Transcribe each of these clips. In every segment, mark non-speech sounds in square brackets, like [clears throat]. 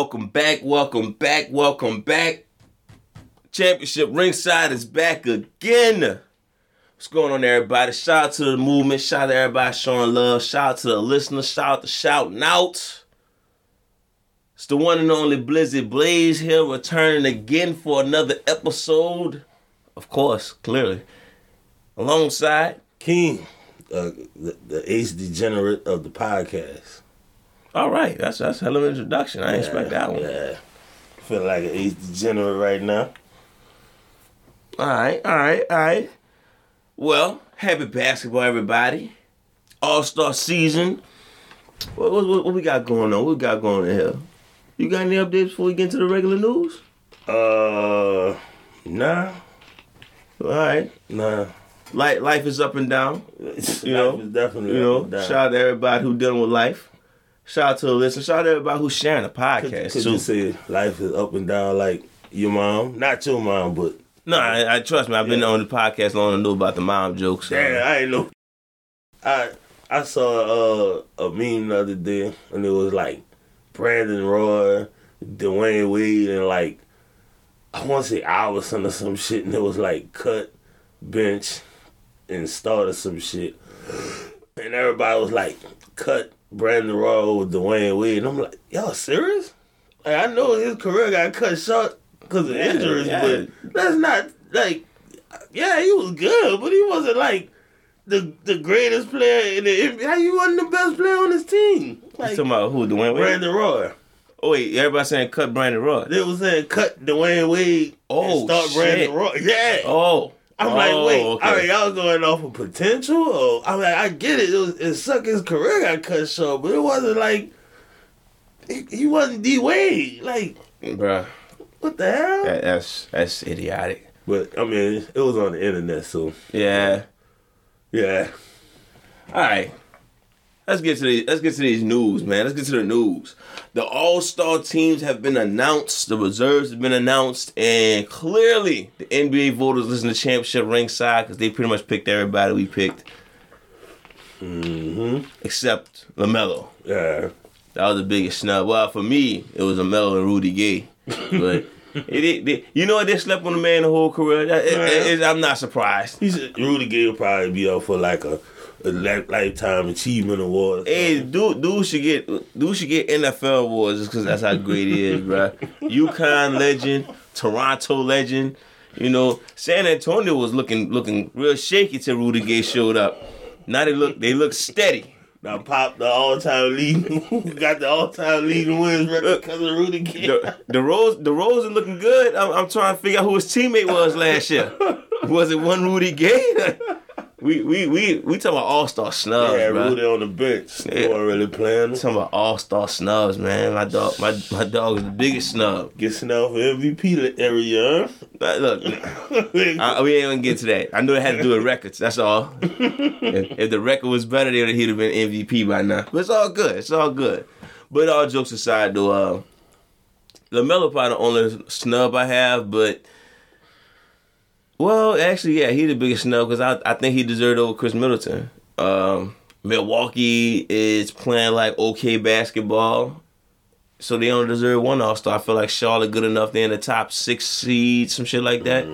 Welcome back, welcome back, welcome back. Championship ringside is back again. What's going on, everybody? Shout out to the movement. Shout out to everybody showing love. Shout out to the listeners. Shout out to shouting out. It's the one and only Blizzard Blaze here, returning again for another episode. Of course, clearly. Alongside King, uh, the, the ace degenerate of the podcast. All right, that's that's a hell of an introduction. I didn't expect that one. Yeah. Feel like an ace degenerate right now. All right, all right, all right. Well, happy basketball, everybody. All Star season. What, what, what, we got going on? What we got going on here? You got any updates before we get into the regular news? Uh, nah, All right. nah. Life, life is up and down. [laughs] You know, is definitely you know. up and down. Shout out to everybody who dealing with life. Shout out to the listeners. Shout out to everybody who's sharing the podcast Could too. you say life is up and down like your mom? Not your mom, but no, I, I trust me. I've been on the podcast long enough to know about the mom jokes. so- damn, I ain't know. I I saw uh, a meme the other day, and it was like Brandon Roy, Dwyane Wade, and like I want to say Iverson or some shit, and it was like cut, bench, and start or some shit, and everybody was like cut Brandon Roy with Dwyane Wade, and I'm like, y'all serious? Like, I know his career got cut short because of Yeah, injuries, yeah. but that's not like, yeah, he was good, but he wasn't like the the greatest player in the NBA. How you wasn't the best player on his team? You Like talking about who? Dwyane Wade? Brandon Roy. Oh wait, everybody saying cut Brandon Roy. They was saying cut Dwyane Wade Oh, start shit. Brandon Roy. Yeah. Oh, I'm oh, like, wait, okay. all right, y'all going off of potential? Oh, or I'm like, I get it. It, was, it sucked his career got cut short, but it wasn't like he, he wasn't D Wade. Like, Bruh, what the hell? that, that's that's idiotic. But I mean, it was on the internet, so Yeah. yeah. All right. Let's get to the let's get to these news, man. Let's get to the news. The All Star teams have been announced. The reserves have been announced, and clearly the NBA voters listen to championship ringside because they pretty much picked everybody we picked, Mm-hmm. except Lamelo. Yeah. That was the biggest snub. Well, for me, it was Lamelo and Rudy Gay, but. [laughs] It, it, it- you know what? They slept on the man the whole career. It- I'm not surprised. He's Rudy Gay will probably be up for like a, lifetime achievement award. Hey, dude, dude should get dude should get NFL awards just because that's how great he is, bro. [laughs] UConn legend, Toronto legend. You know, San Antonio was looking looking real shaky till Rudy Gay showed up. Now they look they look steady. Now Pop the all time leading [laughs] got the all time leading wins record because of Rudy Gay. The the Rose the Rose is looking good. I'm, I'm trying to figure out who his teammate was last year. Was it one Rudy Gay? [laughs] we we we we talking about all star snubs, yeah, bro. Rudy on the bench. Yeah. weren't really playing. Talking about all star snubs, man. My dog, my my dog is the biggest snub. Get Snell for MVP every year. Look, [laughs] I, we ain't gonna get to that. I knew it had to do with records. That's all. [laughs] if, if the record was better, then he'd have been MVP by now. But it's all good. It's all good. But all jokes aside, though, uh, Lamelo probably the only snub I have. But well, actually, yeah, he the biggest snub because I I think he deserved over Khris Middleton. Um, Milwaukee is playing like okay basketball. So they only deserve one All Star. I feel like Charlotte good enough. They're in the top six seed, some shit like that.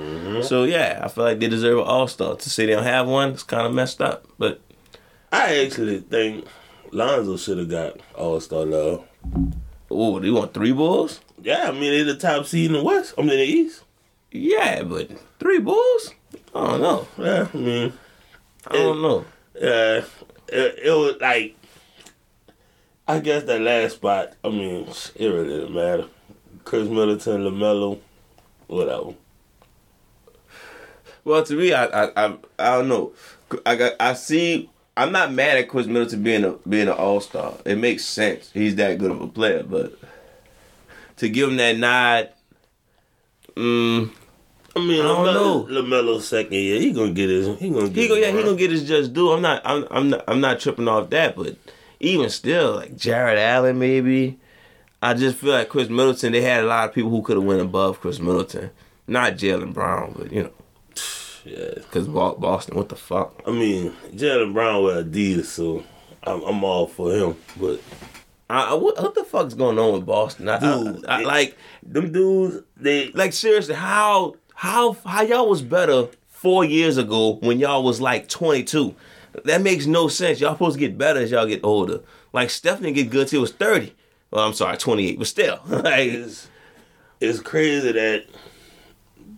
So yeah, I feel like they deserve an All Star. To say they don't have one, it's kind of messed up. But I actually think Lonzo should have got All Star love. oh, they want three balls? Yeah, I mean they're the top seed in the West. I mean the East. Yeah, but three Bulls? I don't know. Yeah, I mean I don't know. uh, it, it was like I guess that last spot. I mean, it really didn't matter. Khris Middleton, Lamelo, whatever. Well, to me, I I I, I don't know. I got I see. I'm not mad at Chris Middleton being a being an All Star. It makes sense. He's that good of a player, but to give him that nod, mm, I mean, I don't Lamelo, Lamelo's second year, he gonna get his. He gonna get. he go his yeah he gonna get his just due. I'm not I'm I'm not, I'm not tripping off that, but even still, like Jarrett Allen maybe. I just feel like Khris Middleton. They had a lot of people who could have went above Khris Middleton. Not Jaylen Brown, but you know, [sighs] Yeah, because Boston. What the fuck? I mean, Jaylen Brown with Adidas, so I'm, I'm all for him. But I, I- what, what the fuck's going on with Boston? I, Dude, I- like, Them dudes, they like seriously, how how how y'all was better four years ago when y'all was like 22? That makes no sense. Y'all supposed to get better as y'all get older. Like Stephanie get good till he was 30. Well, I'm sorry, 28, but still, [laughs] like, it's it's crazy that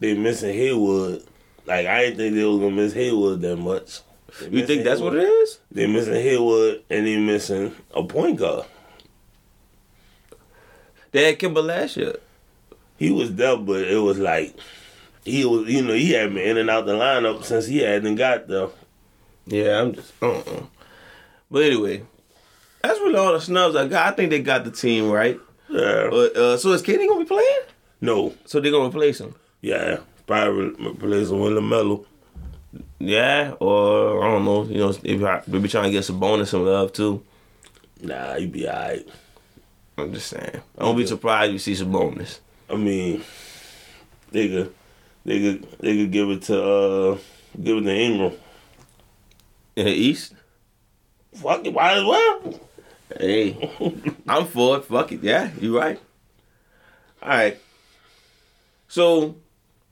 they missing Hayward. Like I didn't think they was gonna miss Hayward that much. You think that's what it is? They missing Hayward and they missing a point guard. They had Kemba last year. He was there, but it was like he was, you know, he had been in and out the lineup since he hadn't got there. Yeah, I'm just. Uh-uh. But anyway, that's really all the snubs I got. I think they got the team right. Yeah. But uh, so is KD gonna be playing? No. So they're gonna replace him? Yeah. Probably replacing with Lamelo. Yeah, or I don't know. You know, they be trying to get some bonus and love too. Nah, you be alright. I'm just saying. I won't be surprised if you see some bonus. I mean, they could, they could, they could give it to, uh, give it to Ingram. In the East, Fuck it, might as well. hey, I'm for it. Fuck it. Yeah, you right. All right. So,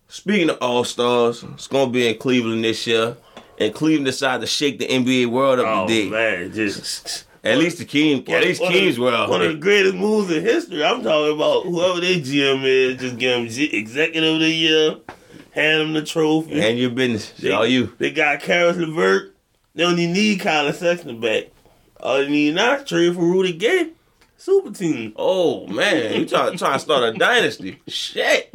speaking of All Stars, it's gonna be in Cleveland this year, and Cleveland decided to shake the NBA world up Oh today. man, just At least the King, at least King's the- One of the greatest moves in history. I'm talking about whoever their GM is, just give him G- executive of the year, hand him the trophy. And your business. It's all you. They got Caris LeVert. They even need Collin Sexton back. All they need now is trade for Rudy Gay. Super team. Oh man, you trying trying to start a dynasty? Shit.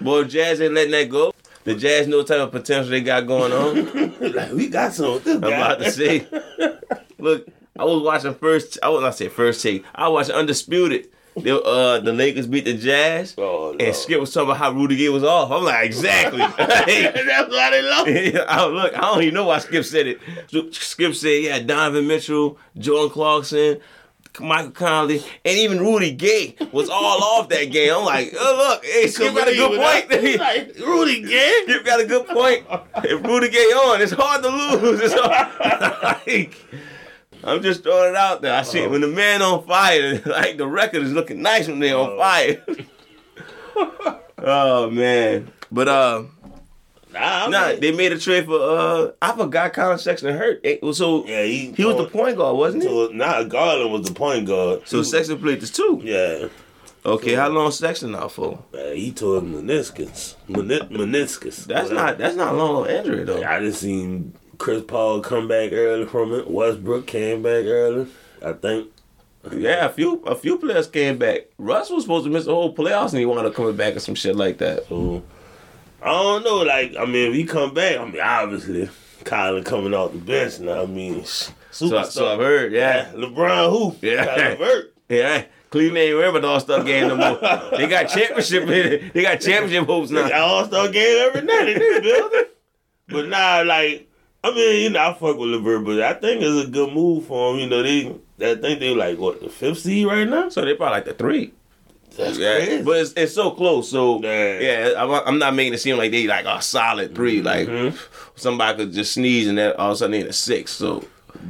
Boy, Jazz ain't letting that go. The Jazz know what type of potential they got going on. [laughs] like we got some. I'm about to say. [laughs] Look, I was watching first. I was not say first take. I was Undisputed. They, uh, the Lakers beat the Jazz, Oh, and Skip was talking about how Rudy Gay was off. I'm like, exactly. [laughs] That's why they love. [laughs] I, look, I don't even know why Skip said it. Skip said, yeah, Donovan Mitchell, Jordan Clarkson, Michael Conley, and even Rudy Gay was all [laughs] off that game. I'm like, oh, look, hey, Skip got a good point. Like, Rudy Gay. Skip got a good point. If Rudy Gay on, it's hard to lose. It's hard. like, I'm just throwing it out there. I see it. when the man on fire, [laughs] like the record is looking nice when they on fire. [laughs] oh man. But uh Nah, I'm Nah, they made a trade for uh I forgot Collin Sexton hurt. So yeah, he, he was the point guard, wasn't he? So, nah, Garland was the point guard. So He- Sexton played this too. Yeah. Okay, how long Sexton out for? He tore meniscus. Meni- meniscus. That's Whatever. not that's not a long injury though. I just seen Chris Paul come back early from it. Westbrook came back early. I think. Yeah, a few a few players came back. Russ was supposed to miss the whole playoffs and he wound up coming back or some shit like that. So I don't know. Like I mean, if he come back, I mean, obviously, Kyler coming off the bench now. I mean, sh- So, superstar. so I've heard, yeah. LeBron who? Yeah. Kyler Vert. [laughs] Yeah. Cleveland ain't about the All Star game no more. They got championship. [laughs] They got championship hopes They got now. All Star game every night in this building. But now, like I mean, you know, I fuck with LeVert, but I think it's a good move for him. You know, they I think they like what the fifth seed right now. So they probably like the three. That's Yeah, crazy. but it's, it's so close. So Yeah. yeah, I'm, I'm not making it seem like they like a solid three. Like Mhm. somebody could just sneeze and that all of a sudden they in a six. So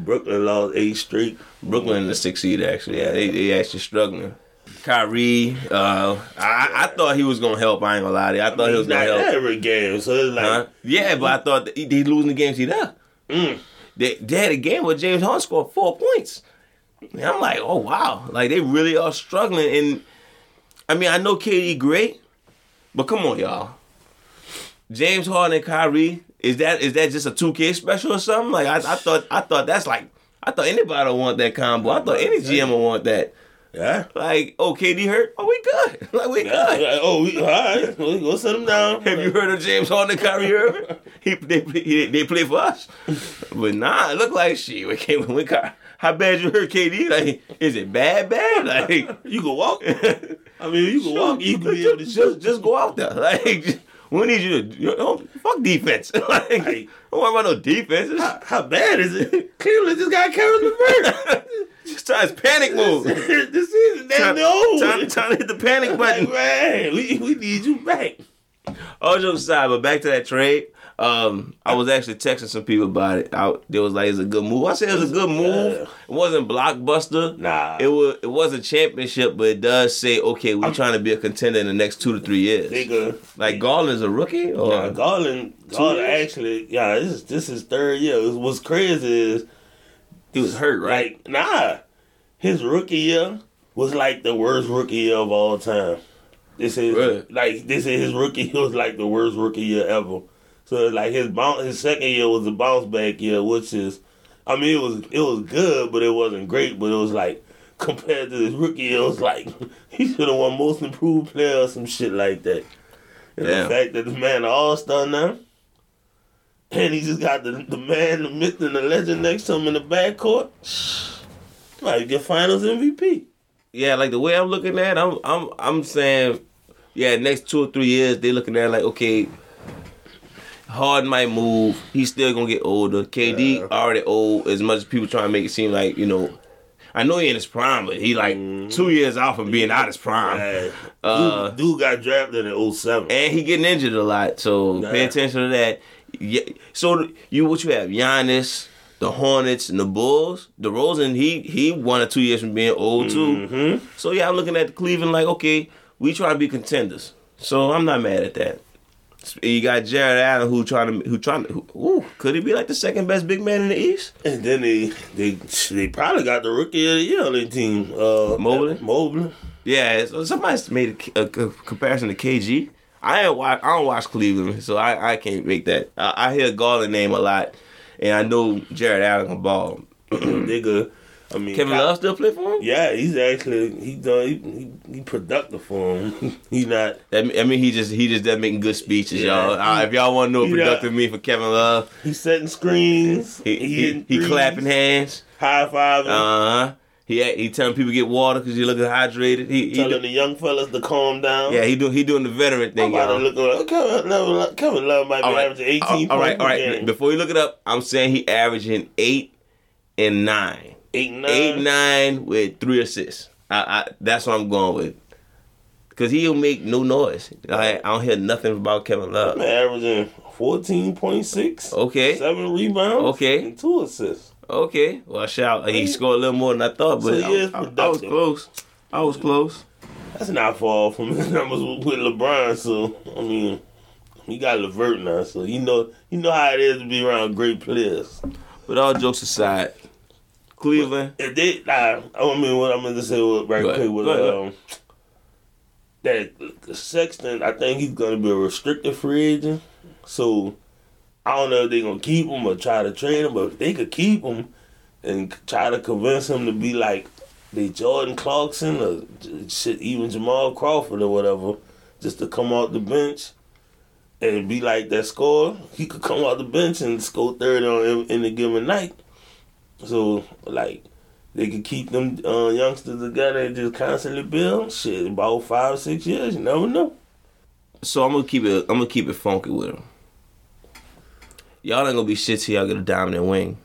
Brooklyn lost eight straight. Brooklyn in the six seed actually. Yeah, they they actually struggling. Kyrie, uh, I, I thought he was gonna help. I ain't gonna lie to you. I thought he was gonna not help. every game, so it's like Huh? Yeah, but I thought that he, they losing the games he there. mm, They, they had a game where James Harden scored four points. And I'm like, oh wow, like they really are struggling. And I mean, I know KD great, but come on, y'all. James Harden and Kyrie is that is that just a two K special or something? Like I, I thought I thought that's like I thought anybody would want that combo. I thought any GM would want that. Yeah. Like, oh KD hurt? Oh, we good. [laughs] Like we Yeah, good. oh, we, all right, we'll go sit him down. Have you heard of James Harden and Kyrie Irving? [laughs] He they play, they play for us, but nah, it look like shit. We came when Ky- how bad you hurt KD? Like, is it bad, bad? Like, [laughs] You can walk. I mean, you can walk. You can be able to just, just go out there. Like, just- we need you to you know, fuck defense. [laughs] like, Hey. don't worry about no defense. How, how [laughs] bad is it? Cleveland just got Kevin LeVert. [laughs] just try his panic move. this season damn Time, near time, time to hit the panic Like, button. man, we, we need you back. All jokes aside, but back to that trade. Um, I was actually texting some people about it. I, they was like, "It's a good move." I said it was a good move. Yeah. It wasn't blockbuster. Nah. It was. It wasn't championship, but it does say, "Okay, we're trying to be a contender in the next two to three years." Nigga. Like Garland's a rookie, or Yeah, Garland, Garland actually, yeah, this is this is third year. What's crazy is he was hurt, right? like nah, his rookie year was like the worst rookie year of all time. This is Really? like this is his rookie [laughs] year was like the worst rookie year ever. So like his bounce, his second year was a bounce back year, which is, I mean, it was it was good, but it wasn't great. But it was like [laughs] compared to his rookie year, it was like [laughs] he should have won most improved player or some shit like that. And Damn. the fact that the man all star now, and he just got the the man, the myth, and the legend next to him in the backcourt. Might get Finals MVP. yeah, like the way I'm looking at, it, I'm I'm I'm saying, yeah, next two or three years they looking at it like okay, Harden might move. He's still gonna get older. KD already old. As much as people trying to make it seem like you know, I know he in his prime, but he like two years out from being out his prime, Uh, dude, dude got drafted in 07. and he getting injured a lot. So pay attention to that. Yeah. So you what you have Giannis. The Hornets and the Bulls, DeRozan, he he one or two years from being old too. Mm-hmm. So yeah, I'm looking at Cleveland like, okay, we try to be contenders. So I'm not mad at that. You got Jarrett Allen who trying to who trying to who, ooh, could he be like the second best big man in the East? And then they they they probably got the rookie of the year on their team. Uh, Mobley? Mobley. Yeah, so somebody's made a, a, a comparison to KG. I ain't watch, I don't watch Cleveland, so I, I can't make that. I, I hear Garland name a lot, and I know Jarrett Allen can ball. Nigga, I mean, Kevin Love still play for him? Yeah, he's actually he done he, he, he productive for him. [laughs] he not That, I mean, he just he just done making good speeches, Yeah. y'all. Uh, if y'all want to know what He not- productive mean for Kevin Love, he setting screens. he he, he threes, clapping hands. high fiving, Uh huh. He he telling people to get water because you looking hydrated. He, he telling do- the young fellas to calm down. yeah he do he doing the veteran I'm thing, about y'all. look like Kevin Love. Kevin Love might be All right. averaging 18 all right, all game. Before you look it up, I'm saying he averaging eight and nine, Eight nine. eight nine with three assists. I, I that's what I'm going with. Cause he'll make no noise. I, I don't hear nothing about Kevin Love. I'm averaging 14.6. Okay, Seven rebounds. Okay. And two assists. okay. Well, shout. He scored a little more than I thought, but So he I, I- I was close. I was close. That's not far off from [laughs] his numbers with LeBron. So I mean, he got Levert now, so you know you know how it is to be around great players. But all jokes aside, Cleveland. If they, nah, I mean, what I'm gonna say was right quick was um, that Sexton. I think he's gonna be a restricted free agent. So I don't know if they're gonna keep him or try to trade him, but if they could keep him and try to convince him to be like the Jordan Clarkson or shit, even Jamal Crawford or whatever, just to come off the bench and be like that score, He could come off the bench and score thirty on in a given night. So like they could keep them uh, youngsters together and just constantly build. Shit, about five six years, you never know. So I'm gonna keep it. I'm gonna keep it funky with them. Y'all ain't gonna be shit till y'all get a dominant wing.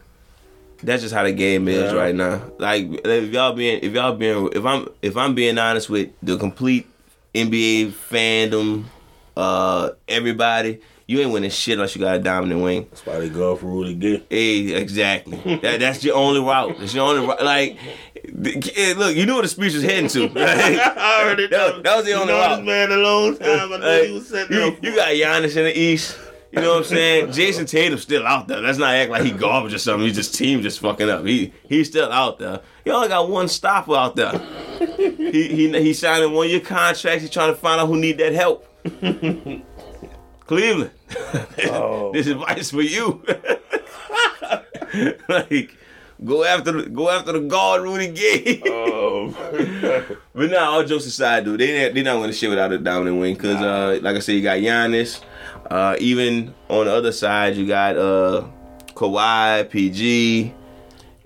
That's just how the game is Yeah. right now. Like if y'all being, if y'all being, if I'm, if I'm being honest with the complete NBA fandom, uh, everybody, you ain't winning shit unless you got a dominant wing. That's why they go for Rudy Gay. Hey, exactly. that, that's your only route. That's your only route. Like, the- look, you knew what the speech was heading to. [laughs] I already That- that was the you only know route. this man a long time. I know Hey, he was sitting you, there. you got Giannis in the East. You know what I'm saying? [laughs] Jayson Tatum's still out there. Let's not act like he garbage or something. He's just team just fucking up. He he's still out there. He only got one stopper out there. [laughs] he he he signed a one year contract. He's trying to find out who need that help. Cleveland. [laughs] Oh. this advice for you. [laughs] like go after the go after the guard Rudy Gay. Um, [laughs] But now, all jokes aside, dude, they they not going to shit without a dominant wing because, uh, like I said, you got Giannis. Uh, even on the other side, you got uh, Kawhi, PG.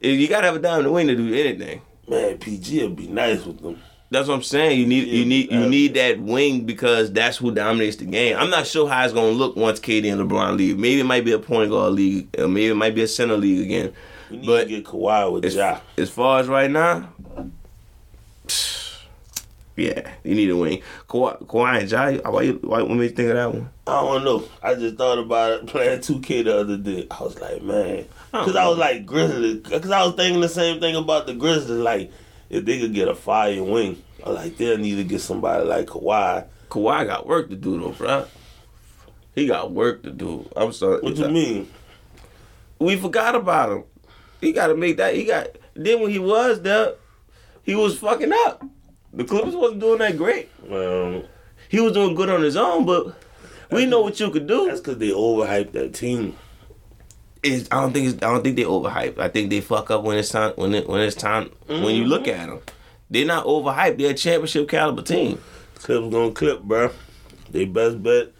You got to have a dominant wing to do anything. man, PG would be nice with them. That's what I'm saying. You need you need you need that wing because that's who dominates the game. I'm not sure how it's gonna look once KD and LeBron leave. Maybe it might be a point guard league, or maybe it might be a center league again. We need But to get Kawhi with As, Ja. as far as right now, Yeah, you need a wing. Kawhi, Kawhi and Ja, why you why what made you think of that one? I don't know. I just thought about it [laughs] playing 2K the other day. I was like, man. Because I was like, Grizzlies. Because I was thinking the same thing about the Grizzlies. Like, if they could get a fire wing, like, they'll need to get somebody like Kawhi. Kawhi got work to do though, bro. He got work to do. I'm sorry. What you mean? We forgot about him. He got to make that. He got. Then when he was there, he was fucking up. The Clippers wasn't doing that great. Well, He was doing good on his own, but we know what you could do. that's because they overhyped that team. It's, I don't think it's, I don't think they overhyped. I think they fuck up when it's time when it, when it's time when you look mm-hmm. at them. They're not overhyped. They're a championship caliber team. Clips gonna clip, bro. They best bet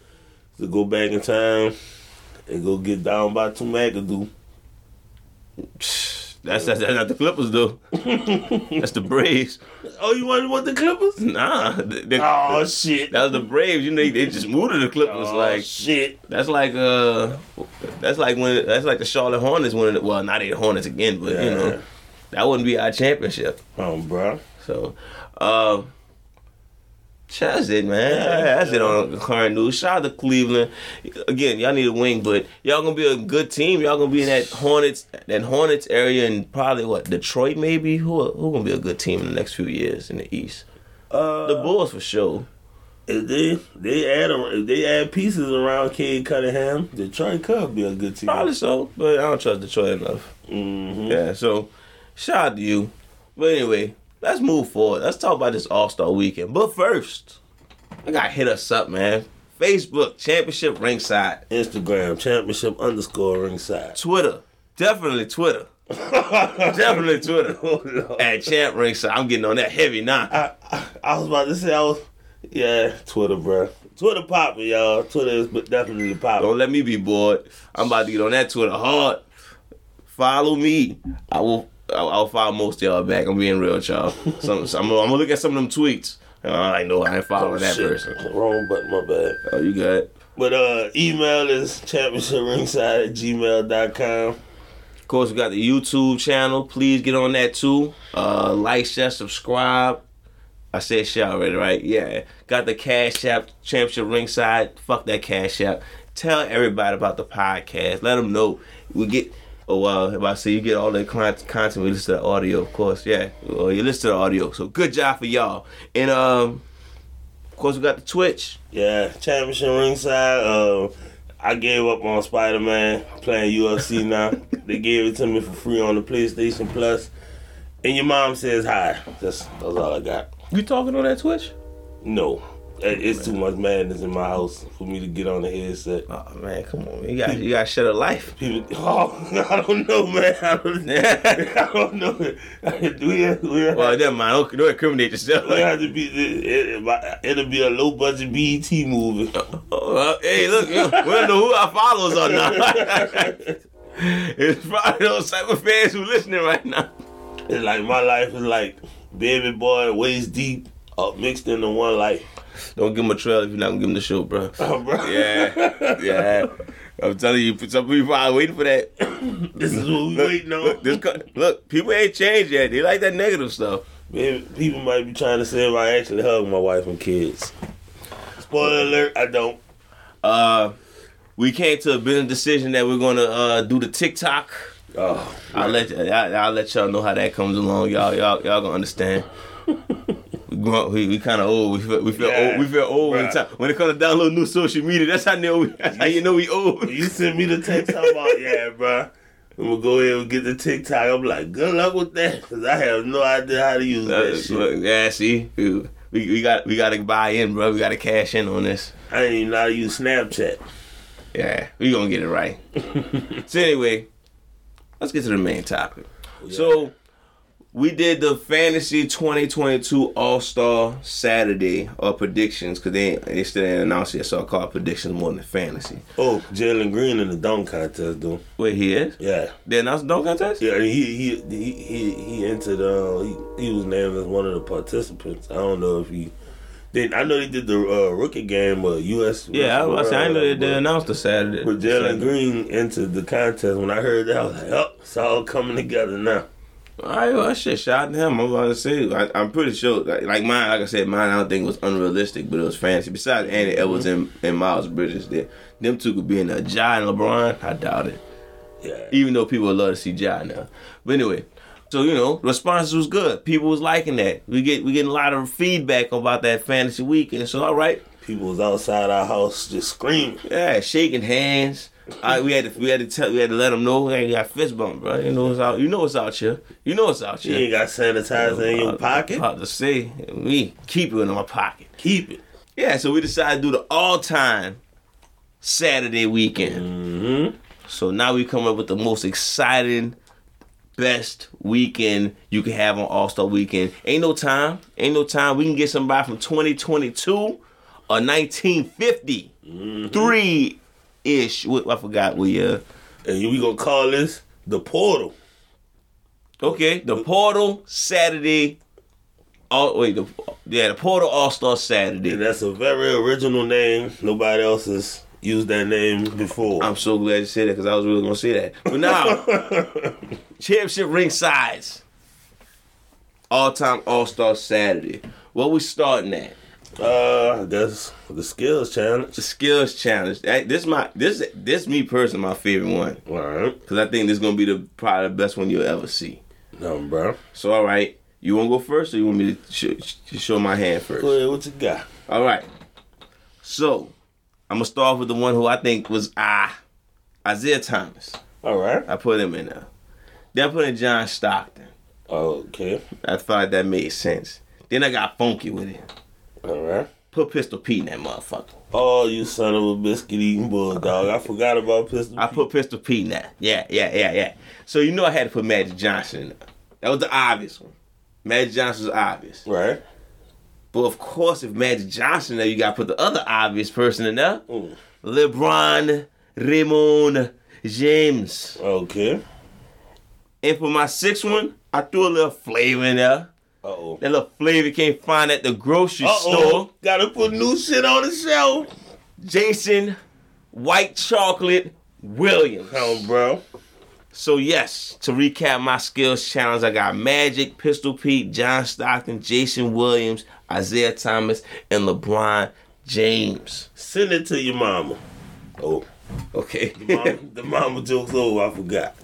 to go back in time and go get down by two McAdoo. [sighs] [sighs] [sighs] That's that's, that's not the Clippers though. [laughs] that's the Braves. Oh, you want want the Clippers? Nah, the, the- Oh shit! that was the Braves. You know, they just moved to the Clippers. Oh like shit! that's like uh, that's like when that's like the Charlotte Hornets winning. Well, not the Hornets again, but you know, that wouldn't be our championship. Oh, bro. So, uh, that's it, man. That's it on the current news. Shout out to Cleveland. Again, y'all need a wing, but y'all gonna be a good team. Y'all gonna be in that Hornets, that Hornets area, and probably what Detroit, maybe. Who who gonna be a good team in the next few years in the East? Uh, The Bulls for sure. if they they add if they add pieces around Cade Cunningham, Detroit could be a good team. Probably so, but I don't trust Detroit enough. hmm Yeah, so shout out to you. But anyway, let's move forward. Let's talk about this All Star weekend. But first, I gotta hit us up, man. Facebook Championship Ringside. Instagram championship underscore ringside. Twitter, definitely Twitter, [laughs] definitely Twitter. Oh, At Champ Ringside, I'm getting on that heavy now. I, I, I was about to say I was yeah Twitter, bro. Twitter popping, y'all. Twitter is definitely popping. Don't let me be bored. I'm about to get on that Twitter hard. Follow me. I will. I'll, I'll follow most of y'all back. I'm being real, y'all. Some, [laughs] some, I'm, gonna- I'm gonna look at some of them tweets. And I'm like, no, I ain't following that Shit. person. Wrong button, my bad. Oh, you good? But uh, email is championshipringside at gmail.com. Of course, we got the YouTube channel. Please get on that too. Uh, like, share, subscribe. I said share already, right? Yeah. Got the Cash App Championship Ringside. Fuck that Cash App. Tell everybody about the podcast. Let them know. We get. Oh, uh, if I say you get all the con- content, we listen to the audio, of course. Yeah. Well, you listen to the audio. So good job for y'all. And um, of course, we got the Twitch. Yeah, championship ringside. Uh, I gave up on Spider Man playing UFC [laughs] now. they gave it to me for free on the PlayStation Plus. And your mom says hi. That's, that's all I got. You talking on that Twitch? No, it's too much madness in my house for me to get on the headset. Oh man, come on. You got you got to shut a life. People, oh, [laughs] I don't know, man. I don't, [laughs] I don't know. [laughs] we, we, Well, never mind. Don't, don't incriminate yourself. we have to be. It, it'll be a low budget BET movie. Oh, hey, look, we don't know who our followers are now. it's probably those type of fans who listening right now. It's like my life is like baby boy waist deep, uh, mixed into one life. Don't give him a trail if you're not gonna give him the show, bro. [laughs] Oh, bro. Yeah, yeah. I'm telling you, some people are waiting for that. [coughs] This is what we Look, waiting on. look, this, look, people ain't changed yet. They like that negative stuff. Maybe people might be trying to say if I actually hug my wife and kids. Spoiler alert, I don't. Uh, we came to a business decision that we're gonna uh, do the TikTok. Oh, I'll let I, I'll let y'all know how that comes along. Y'all y'all y'all gonna understand. [laughs] We we, we kind of old. We feel we feel Yeah, old. We feel old when, bruh. time, when it comes to download new social media. That's how know we, that's how you know we old. you send me the text about, [laughs] yeah, bro. I'm gonna go ahead and get the TikTok. I'm like, good luck with that, cause I have no idea how to use Uh, that shit. yeah, see, we, we got we got to buy in, bro. We got to cash in on this. I ain't even know how to use Snapchat. Yeah, we gonna get it right. [laughs] so anyway, let's get to the main topic. So we did the fantasy 2022 All Star Saturday or predictions because they they still didn't announce it, so I call it predictions more than fantasy. Oh, Jalen Green in the dunk contest, though. Wait, he is? Yeah, They announced the dunk contest? yeah. He he he he, he entered. Uh, he, he was named as one of the participants. I don't know if he. Then I know they did the uh, rookie game, but U.S. Yeah, I was about to say, I know they, they announced the Saturday. But Jalen Green entered the contest. When I heard that, I was like, "Oh, it's all coming together now." All right, well, shit, shout out to him. I'm about to say, I, I'm pretty sure, like, like mine, like I said, mine, I don't think was unrealistic, but it was fancy. Besides Andy Edwards and, and Miles Bridges, there, them two could be in a Ja and LeBron. I doubt it. Yeah. Even though people would love to see Ja now. But anyway, so you know, responses was good. People was liking that. We get we getting a lot of feedback about that fantasy weekend. So all right, People was outside our house just screaming. yeah, shaking hands. I, we had to we had to tell we had to let them know hey, you got fist bump, bro. You know it's out. You know it's out here. You know it's out You here. ain't got sanitizer in your pocket. About to say me keep it in my pocket. Keep it. Yeah, so we decided to do the all time Saturday weekend. Mm-hmm. So now we come up with the most exciting, best weekend you can have on All Star Weekend. Ain't no time. Ain't no time. We can get somebody from 2022 or 1953 ish. What I forgot what year. And we gonna call this the portal. Okay, the Portal Saturday. Oh wait, the yeah, the Portal All Star Saturday. And that's a very original name. Nobody else has used that name before. I'm so glad you said that because I was really gonna say that. But now, [laughs] championship ring size, all time All Star Saturday. What we starting at? Uh, I guess the skills challenge. The skills challenge. That- This my this this me personally my favorite one All right. because I think this is gonna be the probably the best one you'll ever see. No, bro. So all right, you want to go first or you want me to, sh- to show my hand first? Go ahead, what you got? All right. So I'm gonna start with the one who I think was ah Isaiah Thomas. All right. I put him in there. Then I put in John Stockton. Okay. I thought that made sense. Then I got funky with it. All right. Put Pistol Pete in that motherfucker. Oh, you son of a biscuit eating bulldog. I forgot about Pistol I Pete. put Pistol Pete in that. Yeah, yeah, yeah, yeah. So you know I had to put Magic Johnson in there. That was the obvious one. Magic Johnson was obvious. Right. But of course, if Magic Johnson there, you gotta put the other obvious person in there. Mm. LeBron Raymond James. Okay. And for my sixth one, I threw a little flavor in there. Uh-oh. That little flavor you can't find at the grocery store. Uh-oh. Gotta put new shit on the shelf. Jason White Chocolate Williams. Come bro. So yes, to recap my skills challenge, I got Magic, Pistol Pete, John Stockton, Jason Williams, Isaiah Thomas, and LeBron James. Send it to your mama. Oh, Okay. mama, the mama joke's over. I forgot.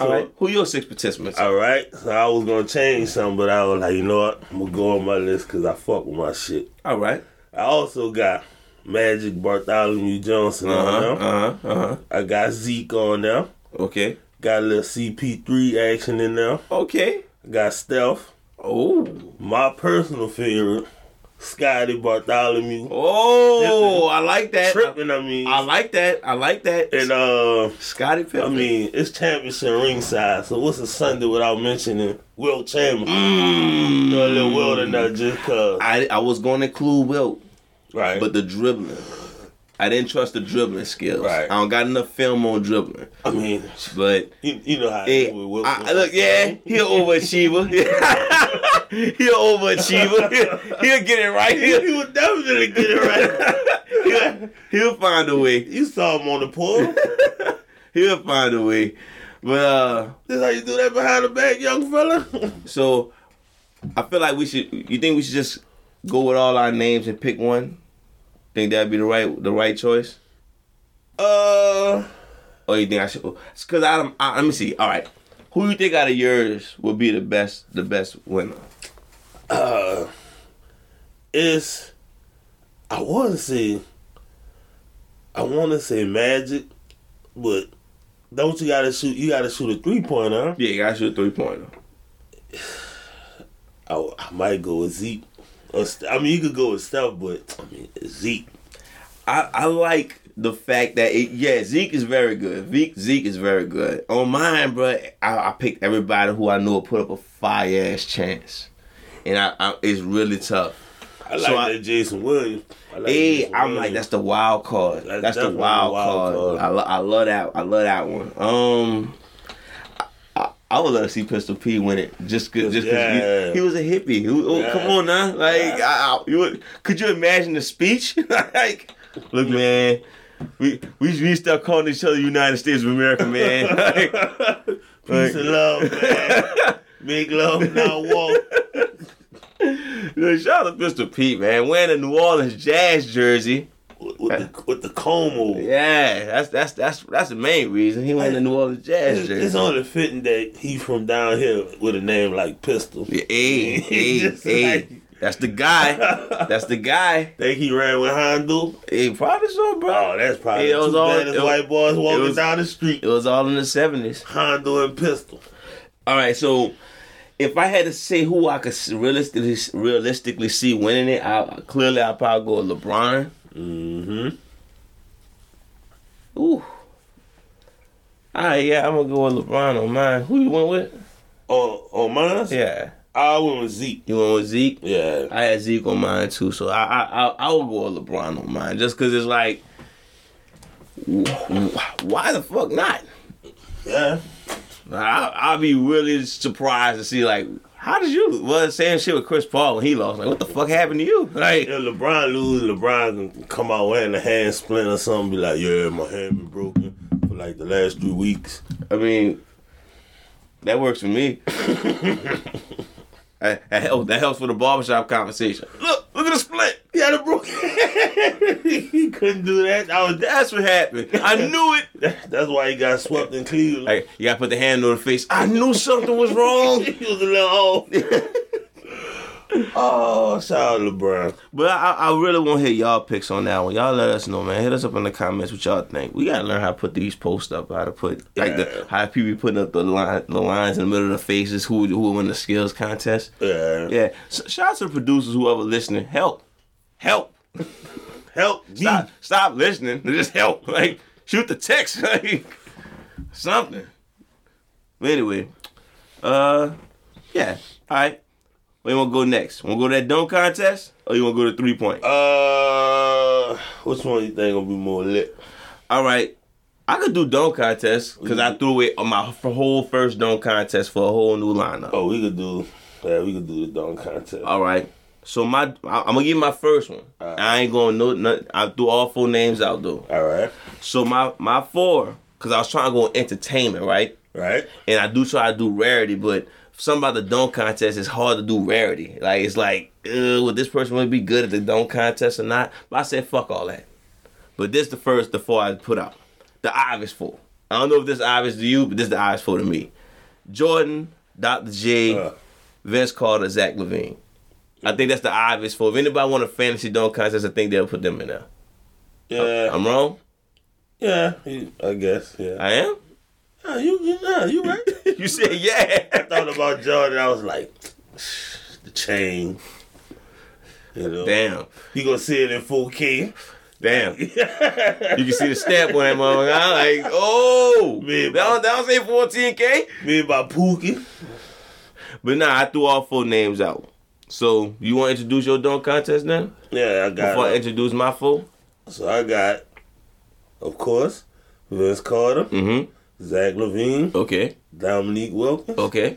So, All right. Who your six participants? All right. So I was gonna change something, but I was like, you know what? I'm gonna go on my list because I fuck with my shit. All right. I also got Magic Bartholomew Johnson Uh on huh. there. Uh huh. Uh huh. I got Zeke on there. Okay. Got a little CP3 action in there. Okay. Got Steph. Oh. My personal favorite, Scotty Bartholomew. Oh, I like that. Tripping, I mean. I like that. I like that. and uh, Scottie Pippen. I mean, it's championship ringside, so what's a Sunday without mentioning Wilt Chamberlain? Mm. A little Will in there just cause. I I was going to include Wilt, Right. but the dribbling. I didn't trust the dribbling skills. Right. I don't got enough film on dribbling. I mean, But you, you know how it Hey, is with Will. I, look, yeah, he an overachiever. [laughs] he an overachiever. [laughs] He'll get it right. He, He'll, he would definitely get it right. [laughs] he'll, he'll find a way. you saw him on the pool. [laughs] He'll find a way. But uh, This how you do that behind the back, young fella. so I feel like we should. You think we should just go with all our names and pick one? Think that'd be the right the right choice? uh, Or you think I should? Because I, I let me see. All right, who you think out of yours will be the best the best winner? It's. I want to say. I want to say Magic, but don't you gotta shoot? You gotta shoot a three pointer. Yeah, you gotta shoot a three pointer. I, I might go with Zeke. I mean, you could go with Steph, but I mean Zeke. I, I like the fact that it, yeah Zeke is very good. Zeke Zeke is very good. On mine, bro, I, I picked everybody who I knew would put up a fire ass chance, and I, I it's really tough. I like So I- that Jason Williams. I like Hey, Jason I'm Williams. like that's the wild card. That's That's, the wild, wild card. card. I, lo- I love that. I love that one. Um, I, I, I would love to see Pistol P win it just cause, just 'cause Yeah. he, he was a hippie. Who, oh, Yeah. Come on now, like Yeah. I, I, you would, could you imagine the speech? [laughs] like, look, man. We, we we start calling each other United States of America, man. [laughs] Like, Peace and love, man. Make [laughs] love, not war. Shout out to Mr. Pete, man. Wearing a New Orleans Jazz jersey. with, with the, with the comb over. Yeah, that's that's that's that's the main reason he went to New Orleans Jazz It's, jersey. it's only fitting that he from down here with a name like Pistol. Yeah, hey, [laughs] hey, hey. like- That's the guy. That's the guy. Think he ran with Hondo? He probably so, bro. Oh, that's probably it was all- it was- white boys walking was- down the street. It was all in the seventies. Hondo and Pistol. All right, so if I had to say who I could realistically realistically see winning it, I clearly I'd probably go with LeBron. Mm-hmm. Ooh. All right, yeah, I'm gonna go with LeBron on mine. Who you went with? On, on mine? Yeah, I went with Zeke. you went with Zeke. Yeah. I had Zeke on mine too, so I I I, I would go with LeBron on mine just because it's like, why the fuck not? Yeah. I, I'll be really surprised to see like, how did you? Well, same shit with Chris Paul when he lost. Like, what the fuck happened to you? Like, If LeBron lose, LeBron can come out wearing a hand splint or something, be like, yeah, my hand been broken for like the last three weeks. I mean, that works for me. [laughs] that, that helps. That helps for the barbershop conversation. Look, look at the split. He had a broken. [laughs] he couldn't do that. I was That's what happened. I knew it. [laughs] That's why he got swept in Cleveland. Like, you gotta put the hand on the face. I knew something was wrong. [laughs] he was a little off. oh, shout out LeBron. But I, I really want to hear y'all picks on that one. Y'all let us know, man. Hit us up in the comments what y'all think. We gotta learn how to put these posts up, how to put like Yeah. the how people putting up the line, the lines in the middle of the faces. Who who win the skills contest? Yeah. Yeah. So, shout out to the producers, whoever listening. Help, help. [laughs] Help me. Stop, stop listening. [laughs] Just help. Like shoot the text. [laughs] Like something. But anyway, uh, yeah. All right. Where you want to go next? Want to go to that dunk contest, or you want to go to three point? Uh, which one you think gonna be more lit? All right. I could do dunk contest because I threw away on my whole first dunk contest for a whole new lineup. Oh, we could do. Yeah, we could do the dunk contest. All right. So my, I- I'm gonna give you my first one. Alright. I ain't going no, no. I threw all four names out though. All right. So my my four, because I was trying to go entertainment, right? Right. And I do try to do rarity, but something about the dunk contest is hard to do rarity. Like it's like, uh, would this person really be good at the dunk contest or not? But I said fuck all that. But this the first the four I put out. The obvious four. I don't know if this is obvious to you, but this is the obvious four to me. Jordan, Dr. J, Uh. Vince Carter, Zach LaVine. I think that's the obvious for. If anybody want a fantasy dunk contest, I think they'll put them in there. Yeah. I'm wrong? yeah. I guess. Yeah. I am? Yeah, you. You. Yeah, you right. [laughs] you said yeah. I thought about Jordan. I was like, [sighs] the chain. You know. Damn. You gonna see it in full K. Damn. [laughs] You can see the stamp on that motherfucker. I'm like, oh, Man, that don't, that don't say 14K. Me and my Pookie. But nah, I threw all four names out. So you want to introduce your dunk contest now? Yeah, I got. Before I introduce my four? So I got, of course, Vince Carter, Mm-hmm. Zach LaVine, Okay. Dominique Wilkins, Okay.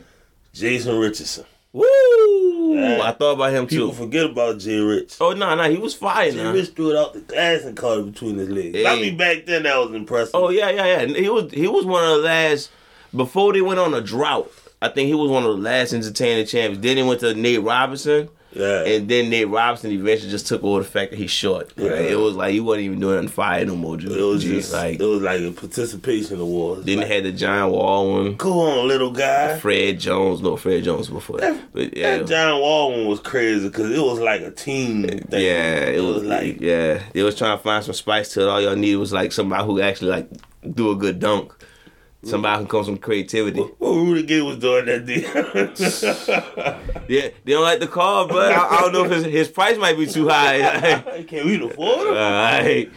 Jason Richardson. Woo! I thought about him People too. forget about Jay Rich. Oh no, no, he was fire Jay now. Rich threw it out the glass and caught it between his legs. Hey. I mean, back then that was impressive. Oh yeah, yeah, yeah. He was he was one of the last before they went on a drought. I think he was one of the last entertaining champions. Then he went to Nate Robinson. yeah. And then Nate Robinson eventually just took over the fact that he's short. Right? Yeah. It was like he wasn't even doing fire no more. Dude. it was just like it was like a participation award. then like, they had the John Wall one, Go on, little guy. Fred Jones. No, Fred Jones before that. But yeah, That John Wall one was crazy because it was like a team thing. yeah, it was like yeah. They was trying to find some spice to it. All y'all needed was like somebody who actually like do a good dunk. Somebody who comes from creativity. what Rudy Gay was doing that day. [laughs] Yeah, they don't like the car, but I, I don't know if his, his price might be too high. [laughs] Can we afford him? Alright.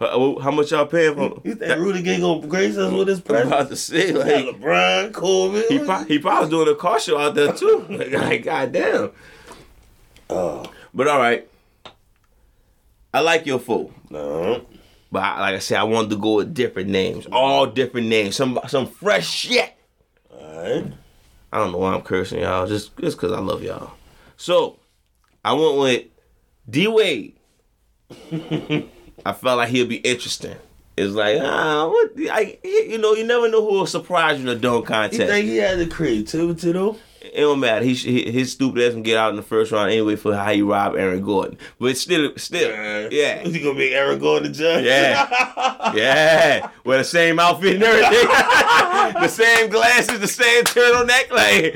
Uh, How much y'all paying for? You think Rudy Gay gonna grace us with his price? I'm about to say like LeBron, Kobe. he probably, he probably was doing a car show out there too. Like, [laughs] like goddamn. Oh But all right, I like your fool. no. But I, like I said, I wanted to go with different names, all different names, some some fresh shit. Alright. I don't know why I'm cursing y'all, just just because I love y'all. So I went with D Wade. I felt like he'll be interesting. It's like ah, what? I you know you never know who will surprise you in a dunk contest. You think he had the creativity though? It don't matter. He, he his stupid ass can get out in the first round anyway for how he robbed Aaron Gordon. But still, still, yeah, Is [laughs] he gonna make Aaron Gordon the judge? Yeah. [laughs] yeah, with the same outfit and everything, [laughs] the same glasses, the same turtleneck, like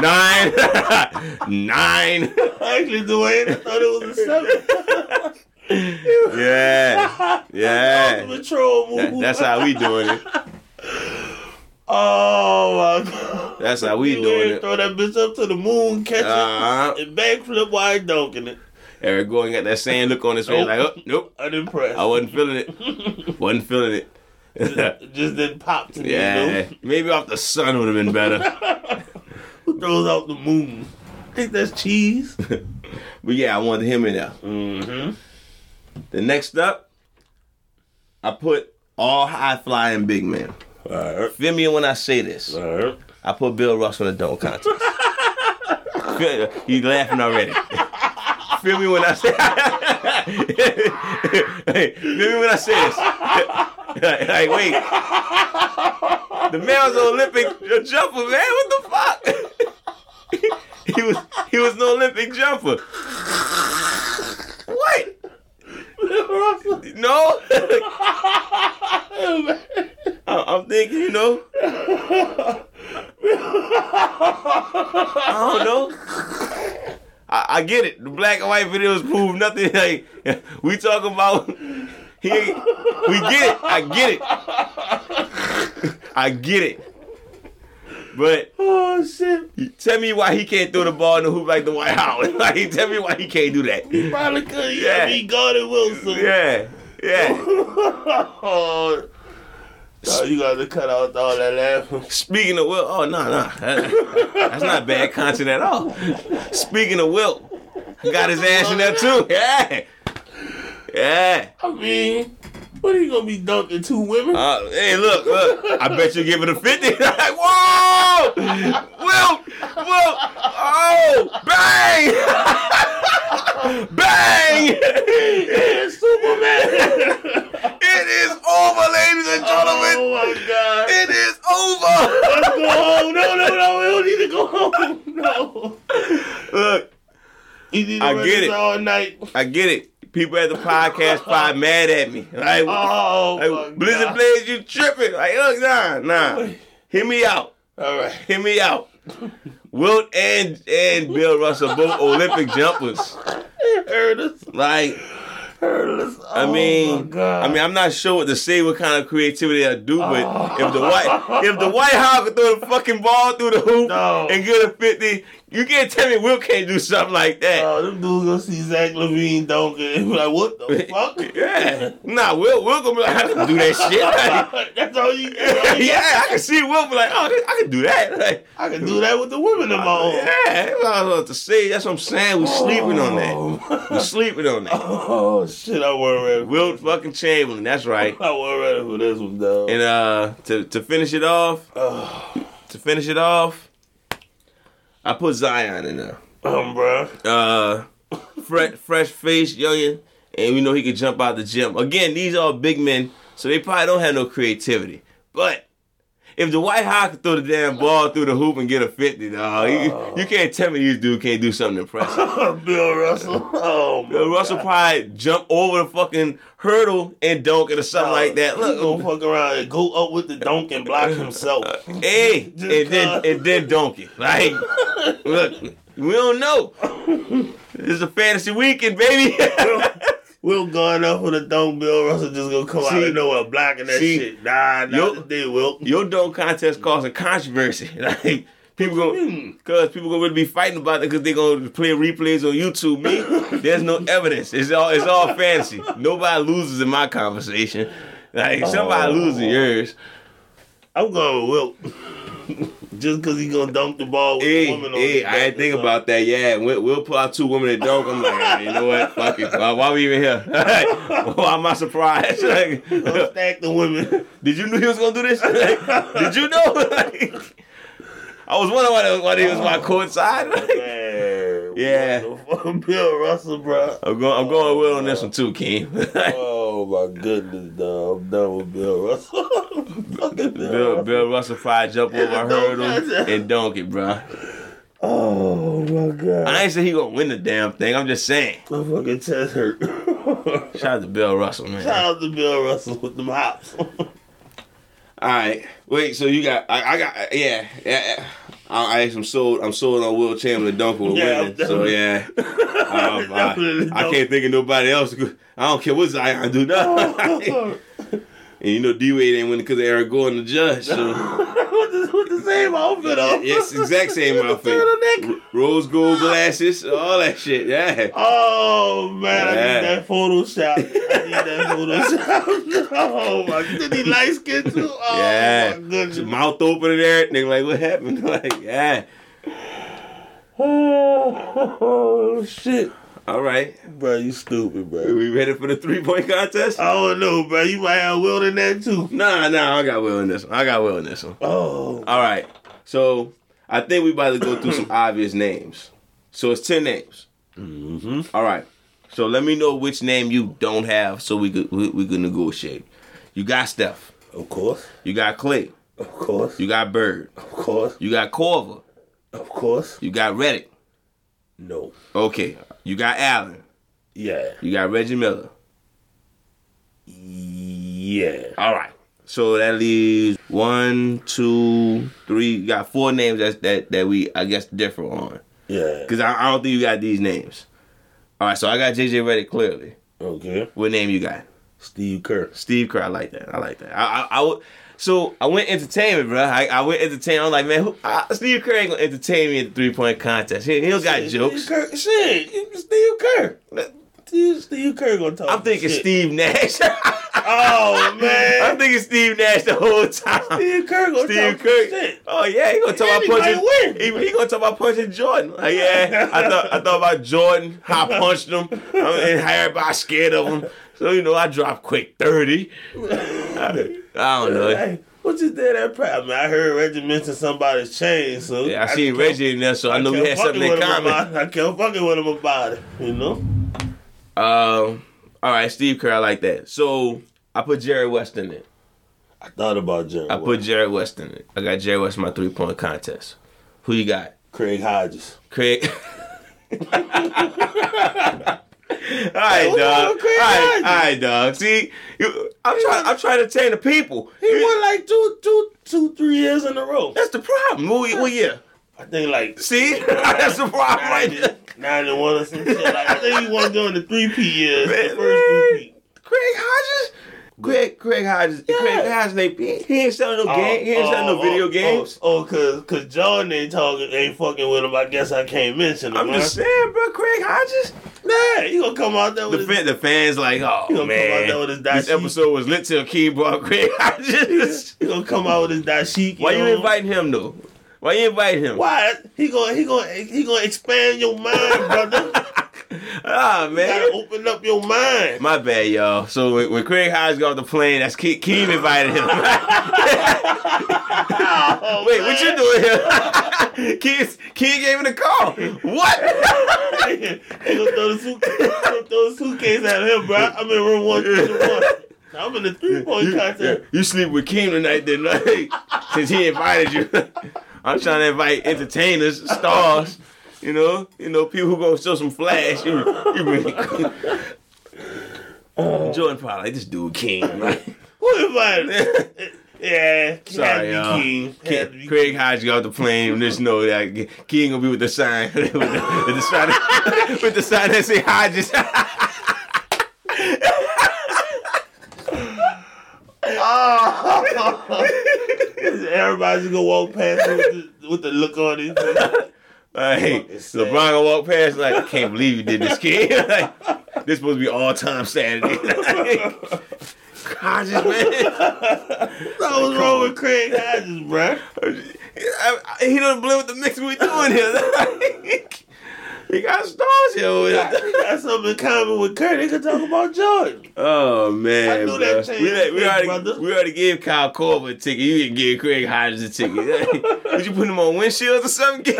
nine, nine. Actually, Dwyane, I thought it was a seven. Yeah, yeah. That- that's how we doing it. Oh my god. That's how we You doing it. Throw that bitch up to the moon, catch Uh-huh. it, and backflip while he dunking it. Eric Gordon got that same look on his face, like, oh, nope, Unimpressed. I wasn't feeling it. Wasn't feeling it. It just didn't pop to me. yeah, You know? maybe off the sun would have been better. [laughs] Who throws out the moon? I Think that's cheese? [laughs] But yeah, I wanted him in there. Mm-hmm. The next up, I put all high flying big men. Alright. Feel me when I say this. I put Bill Russell in the dunk contest. He laughing already. Feel me when I say [laughs] Hey, Feel me when I say this. like, wait. The man was an Olympic jumper, man. What the fuck? [laughs] he was he was an Olympic jumper. What? No? I- I'm thinking, you know. I don't know. I, I get it. The black and white videos prove nothing. [laughs] Like we talk about, [laughs] he. We get it. I get it. I get it. But Oh shit. tell me why he can't throw the ball in the hoop like the White House. Like tell me why he can't do that. He probably could. Yeah. Be Gordon Wilson. Yeah, yeah. [laughs] oh. You got to cut out all that laughing. Speaking of Will, oh no, no, that- that's not bad content at all. Speaking of Will, he got his ass in there too. Yeah, yeah. I mean, what are you gonna be dunking two women? Uh, hey, look, look. I bet you give it a fifty. [laughs] like, whoa, Will, Will, oh, bang, [laughs] bang. yeah, Superman. It is over, ladies and gentlemen. oh my god. It is over. Let's go home. No, no, no. We don't need to go home. No. Look, You need to I get it. all night. I get it. People at the podcast probably mad at me. Like, Oh, like Blizzard. Blaze, you tripping. Like, look, nah, nah. Hear me out. All right. Hear me out. Wilt and and Bill Russell both Olympic jumpers. Heard. Like, us. I Oh, mean. I mean, I'm not sure what to say, what kind of creativity I do, but if the white if the White House could throw the fucking ball through the hoop No. and get a 50, you can't tell me Will can't do something like that. Oh, them dudes gonna see Zach LaVine dunking [laughs] like, what the [laughs] fuck? yeah, nah, Will Will gonna be like, I can do that [laughs] shit. Like, That's all you can yeah, I can see Will be like, oh, I can do that. Like, I can do that with the women in my own. yeah, that's what I was about to say. That's what I'm saying. We're sleeping on that. We're sleeping on that. Oh shit, I wasn't ready. Wilt fucking Chamberlain. That's right. I wasn't ready for this one, though. And uh, to to finish it off, Oh, to finish it off, I put Zion in there. um, bro. Uh, fresh, fresh face, youngin, and we know he could jump out the gym. Again, these are big men, so they probably don't have no creativity. But if the White House could throw the damn ball through the hoop and get a 50, dog, you, oh. you can't tell me this dude can't do something impressive. [laughs] Bill Russell. Oh, Bill Russell God. probably jump over the fucking hurdle and dunk it or something like that. Gonna Look, fuck around and go up with the dunk and block himself. [laughs] hey, Just and then and then dunk it. Like, [laughs] look, we don't know. This is a fantasy weekend, baby. Will going up with the dunk, Bill Russell just gonna come out See- of nowhere blocking that see, shit. Nah, yo- not today, Will. Your dunk contest causing controversy. [laughs] Like people gonna, because hmm. people gonna really be fighting about it because they gonna play replays on YouTube. Me, [laughs] there's no evidence. It's all it's all fantasy. Nobody loses in my conversation. Like somebody Oh. loses yours. I'm going with Will. [laughs] just because he gonna dunk the ball with the Hey, woman on hey, I didn't think about that. Yeah, we'll, we'll pull out two women that dunk. I'm like, you know what? Fuck it. Why, why we even here? [laughs] why am I surprised? [laughs] Like, stack the women. [laughs] Did you know he was gonna do this? Like, did you know? Like, I was wondering why, why he was my oh, coincide. Like, Man, Yeah. what the fuck, Bill Russell, bro. I'm going. I'm going with on this uh, one too, King. My goodness, dog. I'm done with Bill Russell. [laughs] Bill, Bill, Russell. Bill Russell probably jump over a [laughs] hurdle and dunk it, bro. Oh my god. I ain't say he gonna win the damn thing. I'm just saying. My fucking chest hurt. [laughs] Shout out to Bill Russell, man. Shout out to Bill Russell with them hops. All right, wait. So you got, I, I got, yeah, yeah. I, I am sold. I'm sold on Wilt Chamberlain Duncan with Yeah, winning. So yeah, um, [laughs] I, I can't think of nobody else. I don't care what Zion do. No. [laughs] [laughs] and you know D Wade ain't winning because of Eric Gordon, the judge. So [laughs] with, the, with the same outfit on. yes, exact same outfit. R- Rose gold glasses, all that shit. Yeah. Oh man, I need that Photoshop. I need that [laughs] Photoshop. [laughs] oh my, did he light skin too? Oh yeah. my goodness. His mouth open and everything. Like what happened? Like yeah. Oh, oh shit, All right. bro, you stupid, bro. We ready for the three point contest? I don't know, bro. You might have Will in that too. Nah, nah, I got Will in this one. I got Will in this one. Oh, All right. So I think we about to go through some [clears throat] obvious names. So it's ten names. mm-hmm. All right. So let me know which name you don't have, so we could we, we could negotiate. You got Steph. Of course, You got Klay. of course, You got Bird. of course, You got Korver. of course. You got Reddick. No, Okay. You got Allen. yeah, You got Reggie Miller. yeah. All right. So that leaves one, two, three. You got four names that that that we I guess differ on. Yeah. Because I, I don't think you got these names. All right, so I got JJ Reddick clearly. Okay. What name you got? Steve Kerr. Steve Kerr. I like that. I like that. I, I, I would. So I went entertainment, bro. I, I went entertainment. I'm like, man, who, uh, Steve Kerr ain't gonna entertain me at the three point contest. He, he don't got Shit, jokes. Steve Kerr. Shit, Steve Kerr. Steve, Steve Kerr gonna talk. I'm thinking shit. Steve Nash. [laughs] Oh man. I'm thinking Steve Nash the whole time. Steve Kerr gonna Steve talk Kerr. shit. Oh yeah, he gonna talk And about punching. win. He, he gonna talk about punching Jordan. Like yeah, I thought I thought about Jordan. How I punched him, um, and how everybody scared of him. So you know, I dropped quick thirty. [laughs] I, I don't know. Hey, what you did at prep? I mean, I heard Reggie mention somebody's chain, so Yeah, I seen Reggie in there, so I, know we kept had something in common. I kept fucking with him about it, you know. Um, all right, Steve Kerr, I like that. So I put Jerry West in it. I thought about Jerry. I put Jerry West in it. I got Jerry West in my three point contest. Who you got? Craig Hodges. Craig. [laughs] [laughs] all right, dog. All right, all right, dog. See, you, I'm trying. I'm trying to entertain the people. He won like two, two, two, three years in a row. That's the problem. What, what year? I think like See, [laughs] that's the problem right there. nine and one or some shit. Like I think he won during the three P years, the Man, first three P. Craig Hodges. Craig, Craig Hodges. Craig Hodges. They, he ain't selling no game. He ain't selling no oh, video oh, oh, games. Oh, oh, cause, cause Jordan ain't talking, ain't fucking with him. I guess I can't mention him. I'm just saying, bro. Craig Hodges. nah, he gonna come out there with The, with fan, the fans like, oh He gonna come out there man, with his this episode was lit till King brought [laughs] Craig Hodges. his, he gonna come out with his dashiki. Why you on. inviting him though? Why you invite him? Why he gonna he gonna he gonna expand your mind, brother? [laughs] Ah You man. gotta open up your mind. My bad, y'all. So when, when Craig Hodges got off the plane, that's Ke- Keem invited him. [laughs] Oh, Wait, what you doing here? [laughs] Keem, Keem gave him the call. What? doing? [laughs] he gonna throw the suitcase, throw the suitcase at him, bro. I'm in room one two one. I'm in the three point you, contest. you sleep with Keem tonight, then, right? Since he invited you. I'm trying to invite entertainers, stars. You know, you know, people who gonna show some flash. You, you bring [laughs] oh. Jordan probably like this dude King, right? Who invited? Yeah, Sorry, had y'all. to be King. Be Craig Hodges got the plane and just know that King gonna be with the sign [laughs] with the, with the sign [laughs] with the sign that say Hodges. Everybody's gonna walk past him with the, with the look on his face. Like. LeBron gonna walk past like, I can't believe you did this, kid. [laughs] like, this supposed to be all time Saturday. [laughs] [laughs] Like, Hodges, man. What was wrong with Craig Hodges? I, I, he don't blend with the mix we doing here. We got stars here. over He got something in common with Kerr. They could talk about Jordan. Oh man, I knew that bro. changed we, we already brother. we already gave Kyle Korver a ticket. You didn't give Craig Hodges a ticket. [laughs] Would you put him on windshields or something? [laughs]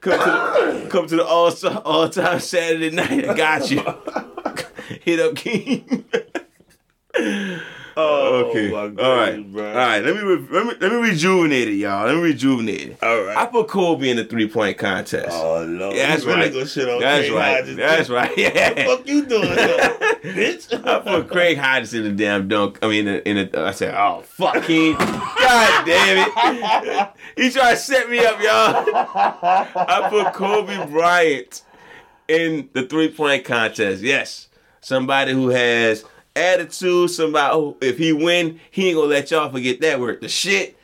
Come to the, come to the all all time Saturday night. I got you. [laughs] Hit up King. Oh, okay. my all God, right. bro. All right. Let me, re- let me let me rejuvenate it, y'all. Let me rejuvenate it. All right. I put Kobe in the three point contest. Oh no, Yeah, that's right. Shit on That's Craig right. Hodges, That's right. What the Yeah. fuck you doing, though? [laughs] bitch? I put Craig Hodges in the damn dunk. I mean, in the, in the I said, "Oh fuck! God damn it! [laughs] He tried to set me up, y'all." [laughs] I put Kobe Bryant in the three point contest. Yes, somebody who has attitude. Somebody oh, if he win, he ain't gonna let y'all forget that word. The shit.